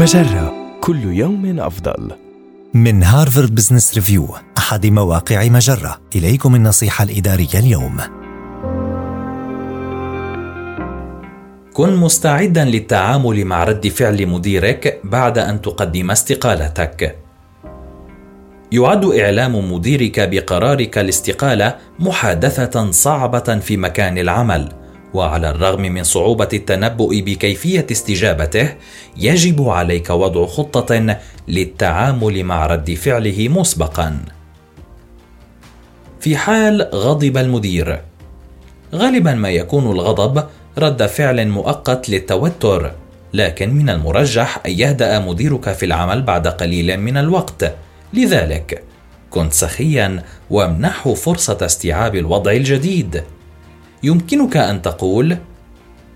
مجرة كل يوم أفضل. من هارفارد بزنس ريفيو أحد مواقع مجرة. إليكم النصيحة الإدارية اليوم. كن مستعدا للتعامل مع رد فعل مديرك بعد أن تقدم استقالتك. يعد إعلام مديرك بقرارك الاستقالة محادثة صعبة في مكان العمل. وعلى الرغم من صعوبة التنبؤ بكيفية استجابته يجب عليك وضع خطة للتعامل مع رد فعله مسبقا. في حال غضب المدير غالبا ما يكون الغضب رد فعل مؤقت للتوتر لكن من المرجح أن يهدأ مديرك في العمل بعد قليل من الوقت. لذلك كن سخيا وامنحه فرصة استيعاب الوضع الجديد. يمكنك أن تقول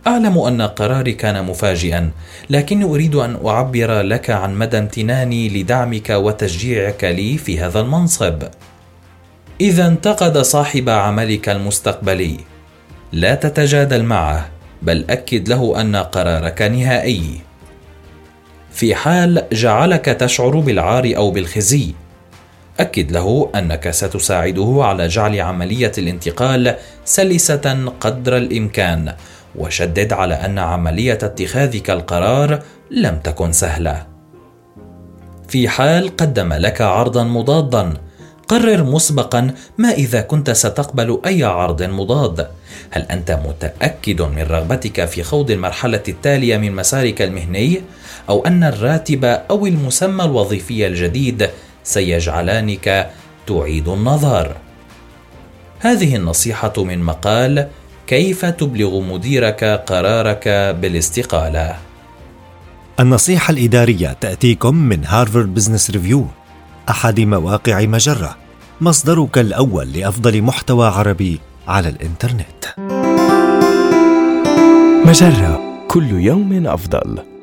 أعلم أن قراري كان مفاجئا لكني أريد أن أعبر لك عن مدى امتناني لدعمك وتشجيعك لي في هذا المنصب. إذا انتقد صاحب عملك المستقبلي. لا تتجادل معه بل أكد له أن قرارك نهائي. في حال جعلك تشعر بالعار أو بالخزي أكد له أنك ستساعده على جعل عملية الانتقال سلسة قدر الإمكان. وشدد على أن عملية اتخاذك القرار لم تكن سهلة. في حال قدم لك عرضا مضادا قرر مسبقا ما إذا كنت ستقبل أي عرض مضاد. هل أنت متأكد من رغبتك في خوض المرحلة التالية من مسارك المهني؟ أو أن الراتب أو المسمى الوظيفي الجديد سيجعلانك تعيد النظر. هذه النصيحة من مقال كيف تبلغ مديرك قرارك بالاستقالة? النصيحة الإدارية تأتيكم من هارفارد بزنس ريفيو أحد مواقع مجرة مصدرك الأول لأفضل محتوى عربي على الإنترنت. مجرة كل يوم أفضل.